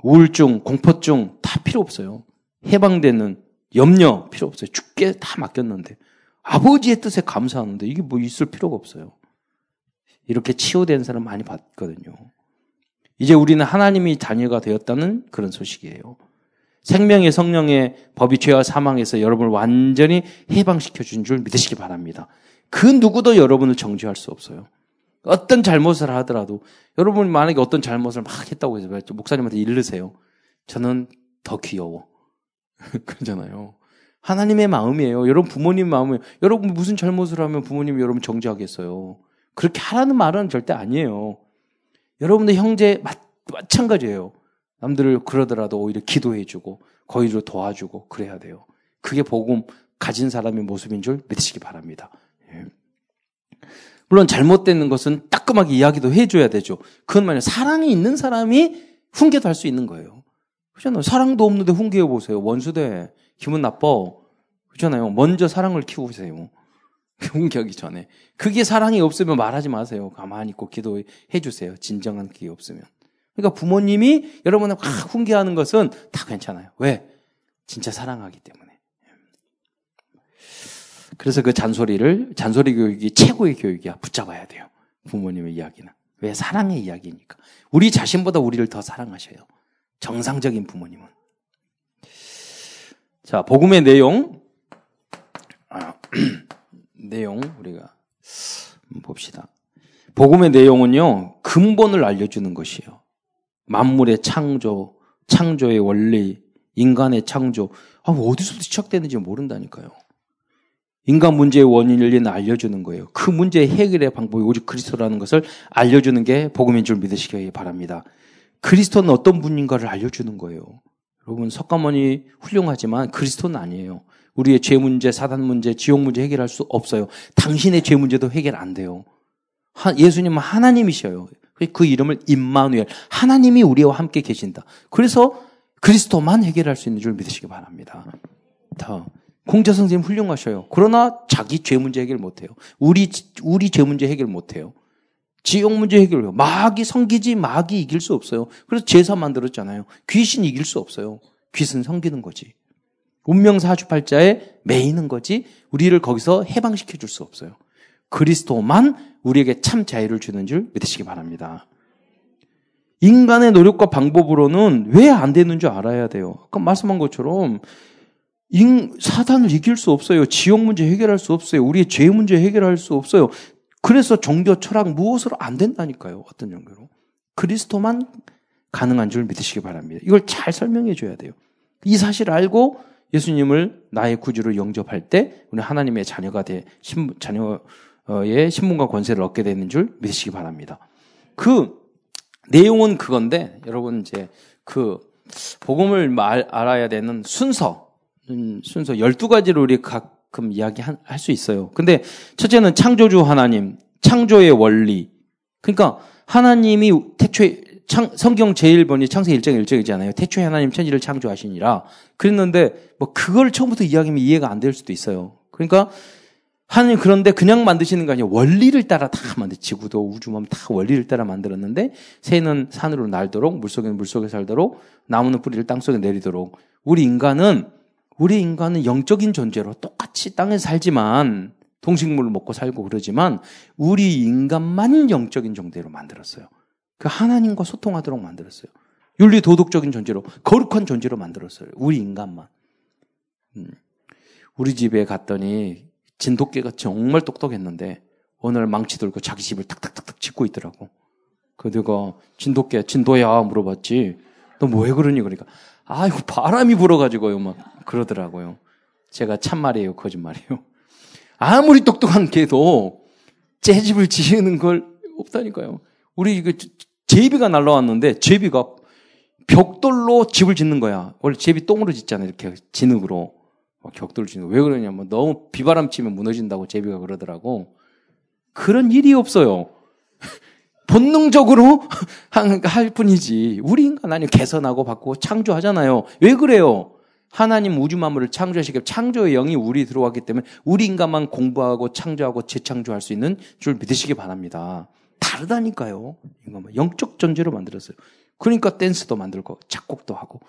우울증, 공포증 다 필요 없어요. 해방되는 염려 필요 없어요. 죽게 다 맡겼는데 아버지의 뜻에 감사하는데 이게 뭐 있을 필요가 없어요. 이렇게 치유된 사람 많이 봤거든요. 이제 우리는 하나님이 자녀가 되었다는 그런 소식이에요. 생명의 성령의 법이 죄와 사망에서 여러분을 완전히 해방시켜 준 줄 믿으시기 바랍니다. 그 누구도 여러분을 정죄할 수 없어요. 어떤 잘못을 하더라도 여러분이 만약에 어떤 잘못을 막 했다고 해서 목사님한테 일르세요. 저는 더 귀여워. 그러잖아요. 하나님의 마음이에요. 여러분 부모님 마음이에요. 여러분 무슨 잘못을 하면 부모님이 여러분 정죄하겠어요. 그렇게 하라는 말은 절대 아니에요. 여러분들 형제 마찬가지예요. 남들을 그러더라도 오히려 기도해주고 거의로 도와주고 그래야 돼요. 그게 복음 가진 사람의 모습인 줄 믿으시기 바랍니다. 예. 물론 잘못되는 것은 따끔하게 이야기도 해줘야 되죠. 그건 만약 사랑이 있는 사람이 훈계도 할 수 있는 거예요. 그렇잖아요. 사랑도 없는데 훈계해 보세요. 원수대 기분 나빠. 그렇잖아요. 먼저 사랑을 키우세요. 훈계하기 전에. 그게 사랑이 없으면 말하지 마세요. 가만히 있고 기도해 주세요. 진정한 그게 없으면. 그러니까 부모님이 여러분을 확 훈계하는 것은 다 괜찮아요. 왜? 진짜 사랑하기 때문에. 그래서 그 잔소리를, 잔소리 교육이 최고의 교육이야. 붙잡아야 돼요. 부모님의 이야기는. 왜? 사랑의 이야기니까. 우리 자신보다 우리를 더 사랑하셔요. 정상적인 부모님은. 자, 복음의 내용. 아, 내용, 우리가 봅시다. 복음의 내용은요, 근본을 알려주는 것이에요. 만물의 창조, 창조의 원리, 인간의 창조. 아, 어디서부터 시작되는지 모른다니까요. 인간 문제의 원인을 알려주는 거예요. 그 문제의 해결의 방법이 오직 그리스도라는 것을 알려주는 게 복음인 줄 믿으시기 바랍니다. 그리스도는 어떤 분인가를 알려주는 거예요. 여러분, 석가모니 훌륭하지만 그리스도는 아니에요. 우리의 죄 문제, 사단 문제, 지옥 문제 해결할 수 없어요. 당신의 죄 문제도 해결 안 돼요. 예수님은 하나님이셔요. 그 이름을 임마누엘. 하나님이 우리와 함께 계신다. 그래서 그리스도만 해결할 수 있는 줄 믿으시기 바랍니다. 더. 공자 선생님 훌륭하셔요. 그러나 자기 죄 문제 해결 못 해요. 우리, 우리 죄 문제 해결 못 해요. 지옥 문제 해결해요. 마귀 성기지 마귀 이길 수 없어요. 그래서 제사 만들었잖아요. 귀신 이길 수 없어요. 귀신 성기는 거지. 운명사주팔자에 매이는 거지 우리를 거기서 해방시켜 줄 수 없어요. 그리스도만 우리에게 참 자유를 주는 줄 믿으시기 바랍니다. 인간의 노력과 방법으로는 왜 안 되는 줄 알아야 돼요. 아까 말씀한 것처럼 인, 사단을 이길 수 없어요. 지옥 문제 해결할 수 없어요. 우리의 죄 문제 해결할 수 없어요. 그래서 종교, 철학 무엇으로 안 된다니까요. 어떤 종교로. 그리스도만 가능한 줄 믿으시기 바랍니다. 이걸 잘 설명해 줘야 돼요. 이 사실을 알고 예수님을 나의 구주로 영접할 때 우리 하나님의 자녀가 돼 신, 자녀의 신분과 권세를 얻게 되는 줄 믿으시기 바랍니다. 그 내용은 그건데 여러분 이제 그 복음을 말, 알아야 되는 순서, 음, 순서 12가지로 우리 가끔 이야기 할 수 있어요. 근데 첫째는 창조주 하나님, 창조의 원리. 그러니까 하나님이 태초에 창, 성경 제1번이 창세 1장 1절이잖아요. 태초에 하나님 천지를 창조하시니라. 그랬는데 뭐 그걸 처음부터 이야기하면 이해가 안 될 수도 있어요. 그러니까 하나님 그런데 그냥 만드시는 거 아니에요. 원리를 따라 다 만들, 지구도 우주만 다 원리를 따라 만들었는데, 새는 산으로 날도록, 물속에는 물속에 살도록, 나무는 뿌리를 땅속에 내리도록. 우리 인간은, 우리 인간은 영적인 존재로 똑같이 땅에 살지만, 동식물을 먹고 살고 그러지만, 우리 인간만 영적인 존재로 만들었어요. 그 하나님과 소통하도록 만들었어요. 윤리 도덕적인 존재로, 거룩한 존재로 만들었어요. 우리 인간만. 음. 우리 집에 갔더니 진돗개가 정말 똑똑했는데 오늘 망치 들고 자기 집을 탁탁탁탁 짓고 있더라고. 그 내가 진돗개 진도야 물어봤지. 너 뭐 왜 그러니 그러니까 아이고 바람이 불어가지고요 막 그러더라고요. 제가 참말이에요 거짓말이에요. 아무리 똑똑한 개도 째집을 지으는 걸 없다니까요. 우리 그 제비가 날라왔는데 제비가 벽돌로 집을 짓는 거야. 원래 제비 똥으로 짓잖아요. 이렇게 진흙으로. 격돌을 치는 왜 그러냐면 너무 비바람 치면 무너진다고 제비가 그러더라고. 그런 일이 없어요. 본능적으로 할 뿐이지. 우리 인간 아니 개선하고 바꾸고 창조하잖아요. 왜 그래요? 하나님 우주 만물을 창조하시기 창조의 영이 우리 들어왔기 때문에 우리 인간만 공부하고 창조하고 재창조할 수 있는 줄 믿으시기 바랍니다. 다르다니까요. 인간만 영적 존재로 만들었어요. 그러니까 댄스도 만들고 작곡도 하고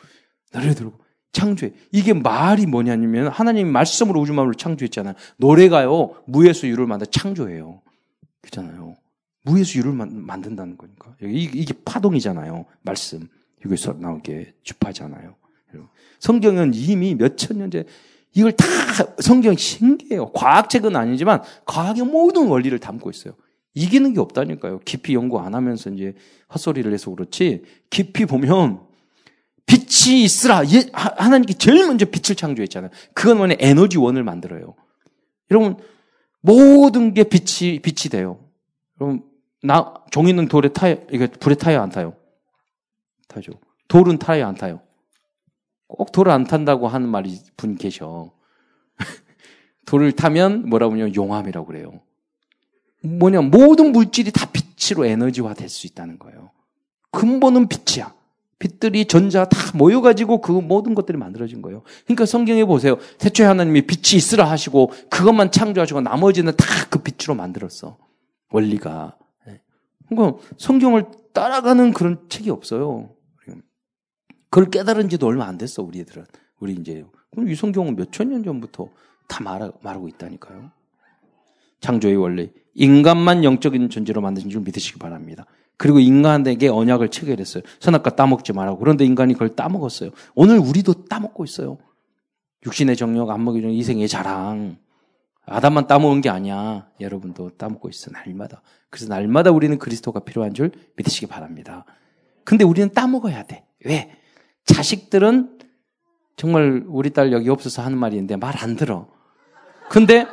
노래 들고 창조해. 이게 말이 뭐냐면 하나님이 말씀으로 우주 만물을 창조했잖아요. 노래가요 무에서 유를 만든 창조예요. 그렇잖아요. 무에서 유를 만, 든다는 거니까. 이게 파동이잖아요. 말씀 여기서 나오게 주파잖아요. 성경은 이미 몇천 년째 이걸 다 성경 신기해요. 과학책은 아니지만 과학의 모든 원리를 담고 있어요. 이기는 게 없다니까요. 깊이 연구 안 하면서 이제 헛소리를 해서 그렇지 깊이 보면 빛이 있으라. 하나님께 제일 먼저 빛을 창조했잖아요. 그건 뭐냐? 에너지원을 만들어요. 여러분, 모든 게 빛이, 빛이 돼요. 여러분, 나, 종이는 돌에 타요, 이게 불에 타요, 안 타요? 타죠. 돌은 타요, 안 타요? 꼭 돌을 안 탄다고 하는 말이 분 계셔. 돌을 타면 뭐라고 하냐면 용암이라고 그래요. 뭐냐, 모든 물질이 다 빛으로 에너지화 될 수 있다는 거예요. 근본은 빛이야. 빛들이 전자 다 모여가지고 그 모든 것들이 만들어진 거예요. 그러니까 성경에 보세요. 태초에 하나님이 빛이 있으라 하시고 그것만 창조하시고 나머지는 다 그 빛으로 만들었어. 원리가. 네. 그러니까 성경을 따라가는 그런 책이 없어요. 그걸 깨달은 지도 얼마 안 됐어, 우리 애들은. 우리 이제. 그럼 이 성경은 몇 천 년 전부터 다 말하, 말하고 있다니까요. 창조의 원리. 인간만 영적인 존재로 만드신 줄 믿으시기 바랍니다. 그리고 인간에게 언약을 체결했어요. 선악과 따먹지 말라고. 그런데 인간이 그걸 따먹었어요. 오늘 우리도 따먹고 있어요. 육신의 정력, 안먹이 정 이생의 자랑. 아담만 따먹은 게 아니야. 여러분도 따먹고 있어, 날마다. 그래서 날마다 우리는 그리스도가 필요한 줄 믿으시기 바랍니다. 근데 우리는 따먹어야 돼. 왜? 자식들은 정말 우리 딸 여기 없어서 하는 있는데 말 안 들어. 근데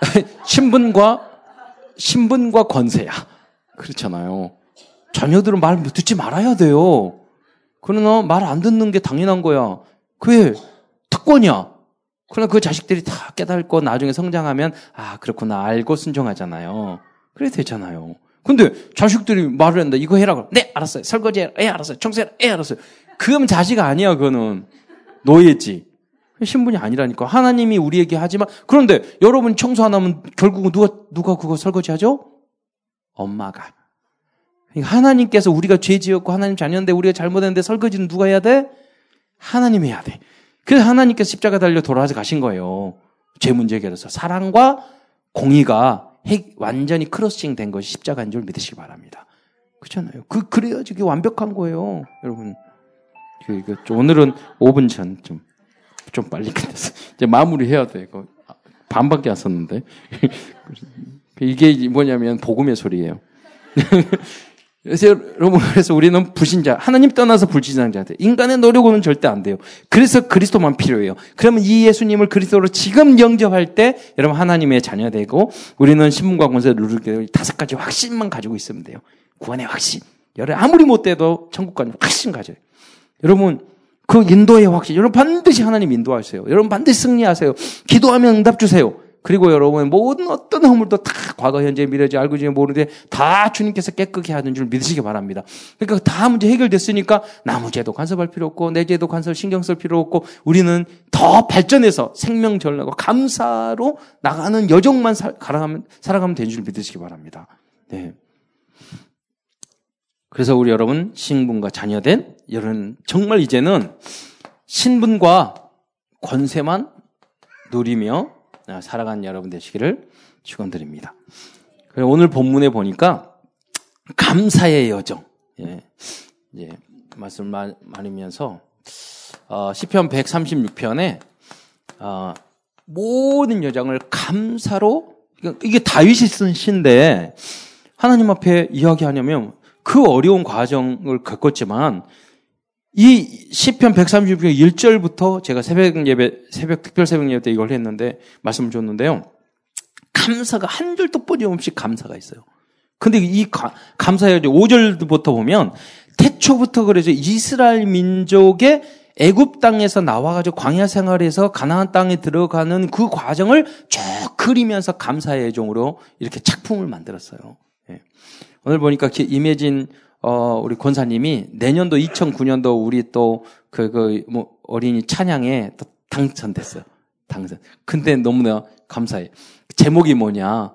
신분과 신분과 권세야. 그렇잖아요. 자녀들은 말 듣지 말아야 돼요. 그러나 말 안 듣는 게 당연한 거야. 그게 특권이야. 그러나 그 자식들이 다 깨닫고 나중에 성장하면 아 그렇구나 알고 순종하잖아요. 그래 되잖아요. 근데 자식들이 말을 한다. 이거 해라. 네 알았어요. 설거지 해라. 예 알았어요. 청소해라. 예 알았어요. 그럼 자식 아니야 그거는 노예지. 신분이 아니라니까. 하나님이 우리에게 하지만 그런데 여러분 청소 안 하면 결국은 누가 누가 그거 설거지 하죠? 엄마가. 그러니까 하나님께서 우리가 죄 지었고 하나님 자녀인데 우리가 잘못했는데 설거지는 누가 해야 돼? 하나님이 해야 돼. 그래서 하나님께서 십자가 달려 돌아와서 가신 거예요. 죄 문제 해결해서. 사랑과 공의가 완전히 크로싱 된 것이 십자가인 줄 믿으시기 바랍니다. 그렇잖아요. 그, 그래야지 그게 완벽한 거예요. 여러분. 그, 그, 오늘은 5분 전 좀, 좀 빨리 끝냈어. 이제 마무리 해야 돼. 이거 반밖에 안 썼는데. 이게 뭐냐면 복음의 소리예요. 그래서 여러분 그래서 우리는 불신자 하나님 떠나서 불신자한테 인간의 노력으로는 절대 안 돼요. 그래서 그리스도만 필요해요. 그러면 이 예수님을 그리스도로 지금 영접할 때 여러분 하나님의 자녀 되고 우리는 신문과 권세 누르게 다섯 가지 확신만 가지고 있으면 돼요. 구원의 확신. 여러분 아무리 못 돼도 천국 가는 확신 가져요. 여러분 그 인도의 확신. 여러분 반드시 하나님 인도하세요. 여러분 반드시 승리하세요. 기도하면 응답 주세요. 그리고 여러분 모든 어떤 허물도 다 과거, 현재, 미래지 알고 지금 모르는데 다 주님께서 깨끗게 하는 줄 믿으시기 바랍니다. 그러니까 다 문제 해결됐으니까 나무 죄도 간섭할 필요 없고 내 죄도 간섭 신경 쓸 필요 없고 우리는 더 발전해서 생명 전하고 감사로 나가는 여정만 살아가면 살아가면 되는 줄 믿으시기 바랍니다. 네. 그래서 우리 여러분 신분과 자녀된 여러분 정말 이제는 신분과 권세만 누리며 살아가는 여러분 되시기를 축원드립니다. 오늘 본문에 보니까 감사의 여정. 예. 예. 말씀 많으면서 어, 시편 136편에 어, 모든 여정을 감사로 이게 다윗이 쓴 시인데 하나님 앞에 이야기하냐면 그 어려운 과정을 겪었지만 이 시편 136편 1절부터 제가 새벽 예배 새벽 특별 새벽 예배 때 이걸 했는데 말씀을 줬는데요. 감사가 한 줄도 빠짐없이 감사가 있어요. 근데 이 감사의 5절부터 보면 태초부터 그래서 이스라엘 민족의 애굽 땅에서 나와가지고 광야 생활에서 가나안 땅에 들어가는 그 과정을 쭉 그리면서 감사의 애종으로 이렇게 작품을 만들었어요. 예. 오늘 보니까 임혜진 어, 우리 권사님이 내년도 2009년도 우리 또 그, 그, 뭐, 어린이 찬양에 또 당선됐어요. 당선. 근데 너무나 감사해. 제목이 뭐냐.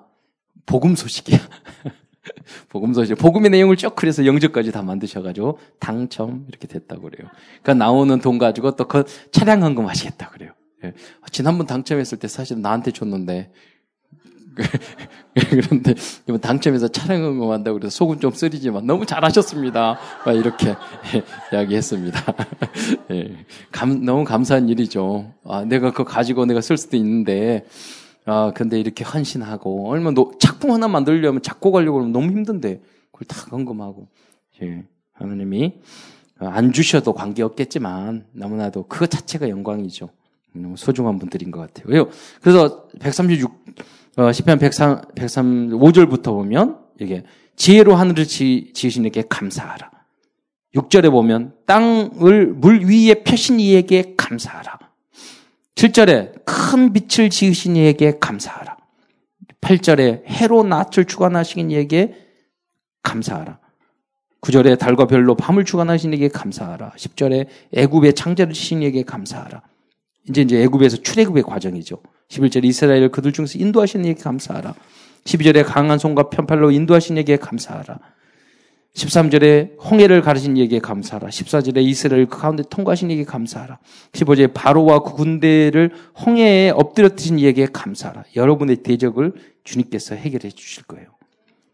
복음 소식이야. 복음 소식. 복음의 내용을 쭉 그래서 영접까지 다 만드셔가지고 당첨 이렇게 됐다고 그래요. 그러니까 나오는 돈 가지고 또 그 차량 헌금 하시겠다 그래요. 예. 지난번 당첨했을 때 사실 나한테 줬는데 그런데 이번 당첨해서 촬영한 거 한다고 그래서 속은 좀 쓰리지만 너무 잘하셨습니다. 이렇게 이야기했습니다. 예. 감, 너무 감사한 일이죠. 아, 내가 그거 가지고 내가 쓸 수도 있는데, 아, 근데 이렇게 헌신하고, 얼마나 노, 작품 하나 만들려면 작곡하려고 하면 너무 힘든데, 그걸 다 헌금하고, 예. 하나님이 안 주셔도 관계없겠지만, 너무나도 그 자체가 영광이죠. 너무 소중한 분들인 것 같아요. 그래서 136, 어, 10편 103, 103, 5절부터 보면, 이게, 지혜로 하늘을 지, 지으신 이에게 감사하라. 6절에 보면, 땅을 물 위에 펴신 이에게 감사하라. 7절에 큰 빛을 지으신 이에게 감사하라. 8절에 해로 낯을 주관하신 이에게 감사하라. 9절에 달과 별로 밤을 주관하신 이에게 감사하라. 10절에 애굽의 창자를 치신 이에게 감사하라. 이제 이제 애굽에서 출애굽의 과정이죠. 11절에 이스라엘을 그들 중에서 인도하신 이에게 감사하라. 12절에 강한 손과 편팔로 인도하신 이에게 감사하라. 13절에 홍해를 가르신 이에게 감사하라. 14절에 이스라엘 그 가운데 통과하신 이에게 감사하라. 15절에 바로와 그 군대를 홍해에 엎드려뜨신 이에게 감사하라. 여러분의 대적을 주님께서 해결해 주실 거예요.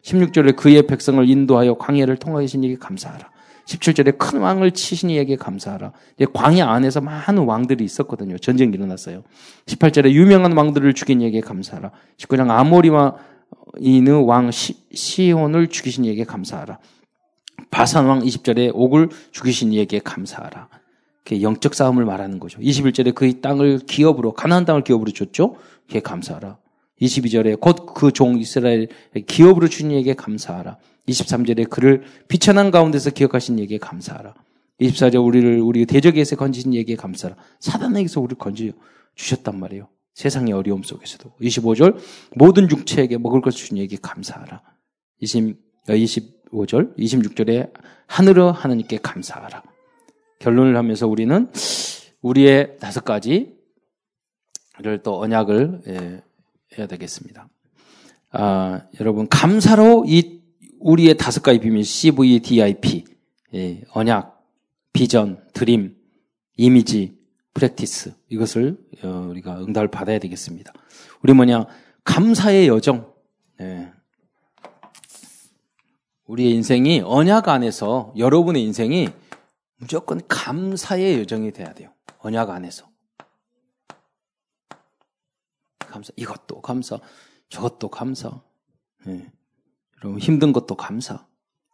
16절에 그의 백성을 인도하여 광야를 통하게 하신 이에게 감사하라. 17절에 큰 왕을 치신 이에게 감사하라. 광야 안에서 많은 왕들이 있었거든요. 전쟁이 일어났어요. 18절에 유명한 왕들을 죽인 이에게 감사하라. 19장 아모리와 이느 왕 시, 온을 죽이신 이에게 감사하라. 바산 왕 20절에 옥을 죽이신 이에게 감사하라. 영적 싸움을 말하는 거죠. 21절에 그의 땅을 기업으로 가나안 땅을 기업으로 줬죠. 그게 감사하라. 22절에 곧 그 종 이스라엘 기업으로 주신 이에게 감사하라. 23절에 그를 비천한 가운데서 기억하신 얘기에 감사하라. 24절 우리를 우리 대적에서 건지신 얘기에 감사하라. 사단에게서 우리를 건져 주셨단 말이에요. 세상의 어려움 속에서도. 25절 모든 육체에게 먹을 것을 주신 얘기에 감사하라. 20, 25절 26절에 하늘어 하나님께 감사하라. 결론을 하면서 우리는 우리의 다섯 가지를 또 언약을 예, 해야 되겠습니다. 아, 여러분 감사로 이 우리의 다섯 가지 비밀 CVDIP 예, 언약, 비전, 드림, 이미지, 프랙티스 이것을 어, 우리가 응답을 받아야 되겠습니다. 우리 뭐냐 감사의 여정. 예. 우리의 인생이 언약 안에서 여러분의 인생이 무조건 감사의 여정이 돼야 돼요. 언약 안에서. 감사. 이것도 감사. 저것도 감사. 예. 여러분 힘든 것도 감사.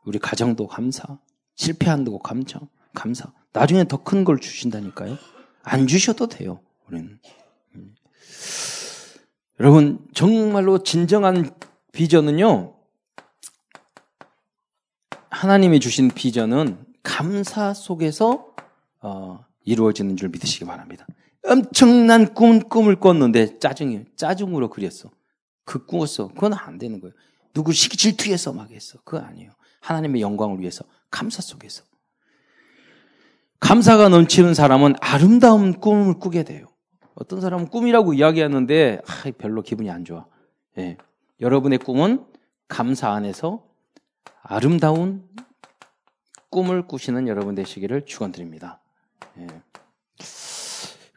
우리 가정도 감사. 실패한 것도 감사. 감사. 나중에 더 큰 걸 주신다니까요. 안 주셔도 돼요. 우리는. 음. 여러분 정말로 진정한 비전은요. 하나님이 주신 비전은 감사 속에서 어, 이루어지는 줄 믿으시기 바랍니다. 엄청난 꿈, 꿈을 꿨는데 짜증이, 짜증으로 그렸어. 그 꾸었어. 그건 안 되는 거예요. 누구 시기 질투해서 막 했어. 그거 아니에요. 하나님의 영광을 위해서 감사 속에서. 감사가 넘치는 사람은 아름다운 꿈을 꾸게 돼요. 어떤 사람은 꿈이라고 이야기하는데 아, 별로 기분이 안 좋아. 예. 여러분의 꿈은 감사 안에서 아름다운 꿈을 꾸시는 여러분 되시기를 축원드립니다. 예.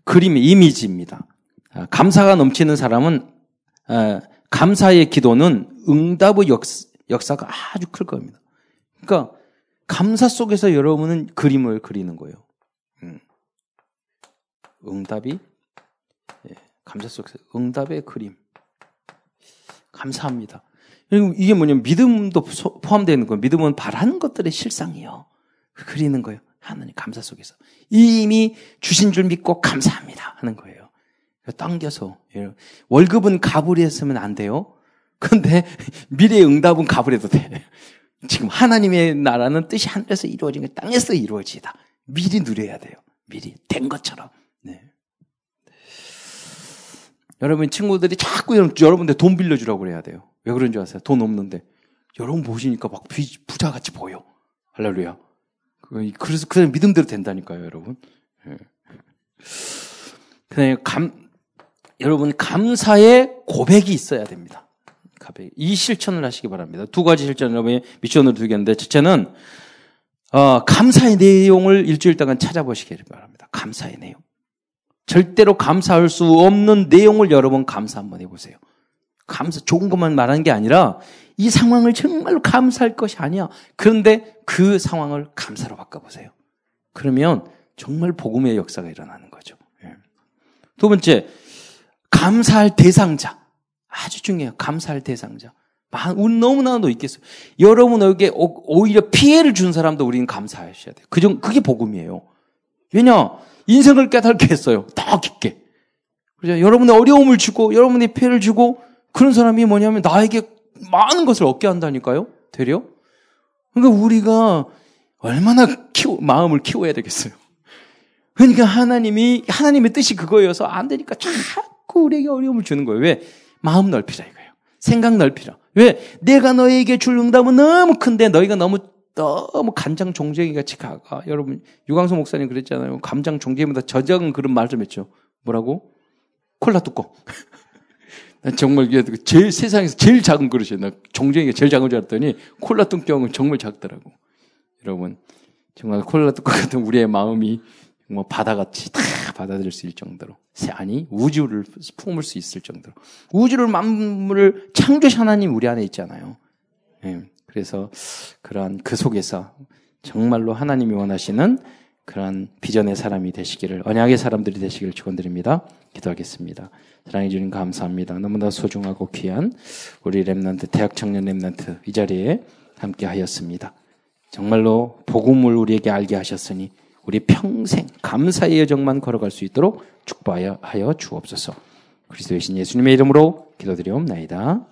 그림 이미지입니다. 아, 감사가 넘치는 사람은 아, 감사의 기도는 응답의 역사, 가 아주 클 겁니다. 그러니까 감사 속에서 여러분은 그림을 그리는 거예요. 음. 응답이 예, 감사 속에서 응답의 그림. 감사합니다. 이게 뭐냐면 믿음도 포함되어 있는 거예요. 믿음은 바라는 것들의 실상이에요. 그리는 거예요. 하나님 감사 속에서. 이미 주신 줄 믿고 감사합니다. 하는 거예요. 당겨서. 예. 월급은 갑을 했으면 안 돼요. 근데 미래의 응답은 갑을 해도 돼. 지금 하나님의 나라는 뜻이 하늘에서 이루어진 게 땅에서 이루어지다. 미리 누려야 돼요. 미리 된 것처럼. 네. 여러분 친구들이 자꾸 여러분들 돈 빌려주라고 그래야 돼요. 왜 그런 줄 아세요? 돈 없는데. 여러분 보시니까 막 부자같이 보여. 할렐루야. 그래서 그냥 믿음대로 된다니까요, 여러분. 예. 그냥 감, 여러분 감사의 고백이 있어야 됩니다. 이 실천을 하시기 바랍니다. 두 가지 실천 여러분이 미션으로 두겠는데 첫째는 어, 감사의 내용을 일주일 동안 찾아보시기 바랍니다. 감사의 내용. 절대로 감사할 수 없는 내용을 여러분 감사 한번 해보세요. 감사, 좋은 것만 말하는 게 아니라 이 상황을 정말로 감사할 것이 아니야. 그런데 그 상황을 감사로 바꿔보세요. 그러면 정말 복음의 역사가 일어나는 거죠. 예. 두 번째, 감사할 대상자. 아주 중요해요. 감사할 대상자. 너무나도 있겠어요. 여러분 에게 오히려 피해를 준 사람도 우리는 감사하셔야 돼요. 그 정, 그게 복음이에요. 왜냐? 인생을 깨닫게 했어요. 더 깊게. 그죠? 여러분의 어려움을 주고, 여러분의 피해를 주고, 그런 사람이 뭐냐면 나에게 많은 것을 얻게 한다니까요? 되려? 그러니까 우리가 얼마나 키워, 마음을 키워야 되겠어요. 그러니까 하나님이, 하나님의 뜻이 그거여서 안 되니까 자꾸 우리에게 어려움을 주는 거예요. 왜? 마음 넓히라 이거예요. 생각 넓히라. 왜? 내가 너에게 줄 응답은 너무 큰데 너희가 너무 너무 간장 종쟁이 같이 가가. 여러분 유광수 목사님 그랬잖아요. 감장 종쟁이보다 저작은 그런 말 좀 했죠. 뭐라고? 콜라 뚜껑. 난 정말 제일 세상에서 제일 작은 그릇이에요. 나 종쟁이가 제일 작은 줄 알았더니 콜라 뚜껑은 정말 작더라고. 여러분 정말 콜라 뚜껑 같은 우리의 마음이 뭐 바다같이 다 받아들일 수 있을 정도로 아니 우주를 품을 수 있을 정도로 우주를 만물을 창조하신 하나님 우리 안에 있잖아요. 네. 그래서 그러한 그 속에서 정말로 하나님이 원하시는 그러한 비전의 사람이 되시기를 언약의 사람들이 되시기를 축원드립니다. 기도하겠습니다. 사랑의 주님 감사합니다. 너무나 소중하고 귀한 우리 Remnant 대학 청년 Remnant 이 자리에 함께 하였습니다. 정말로 복음을 우리에게 알게 하셨으니 우리 평생 감사의 여정만 걸어갈 수 있도록 축복하여 주옵소서. 그리스도의 신 예수님의 이름으로 기도드리옵나이다.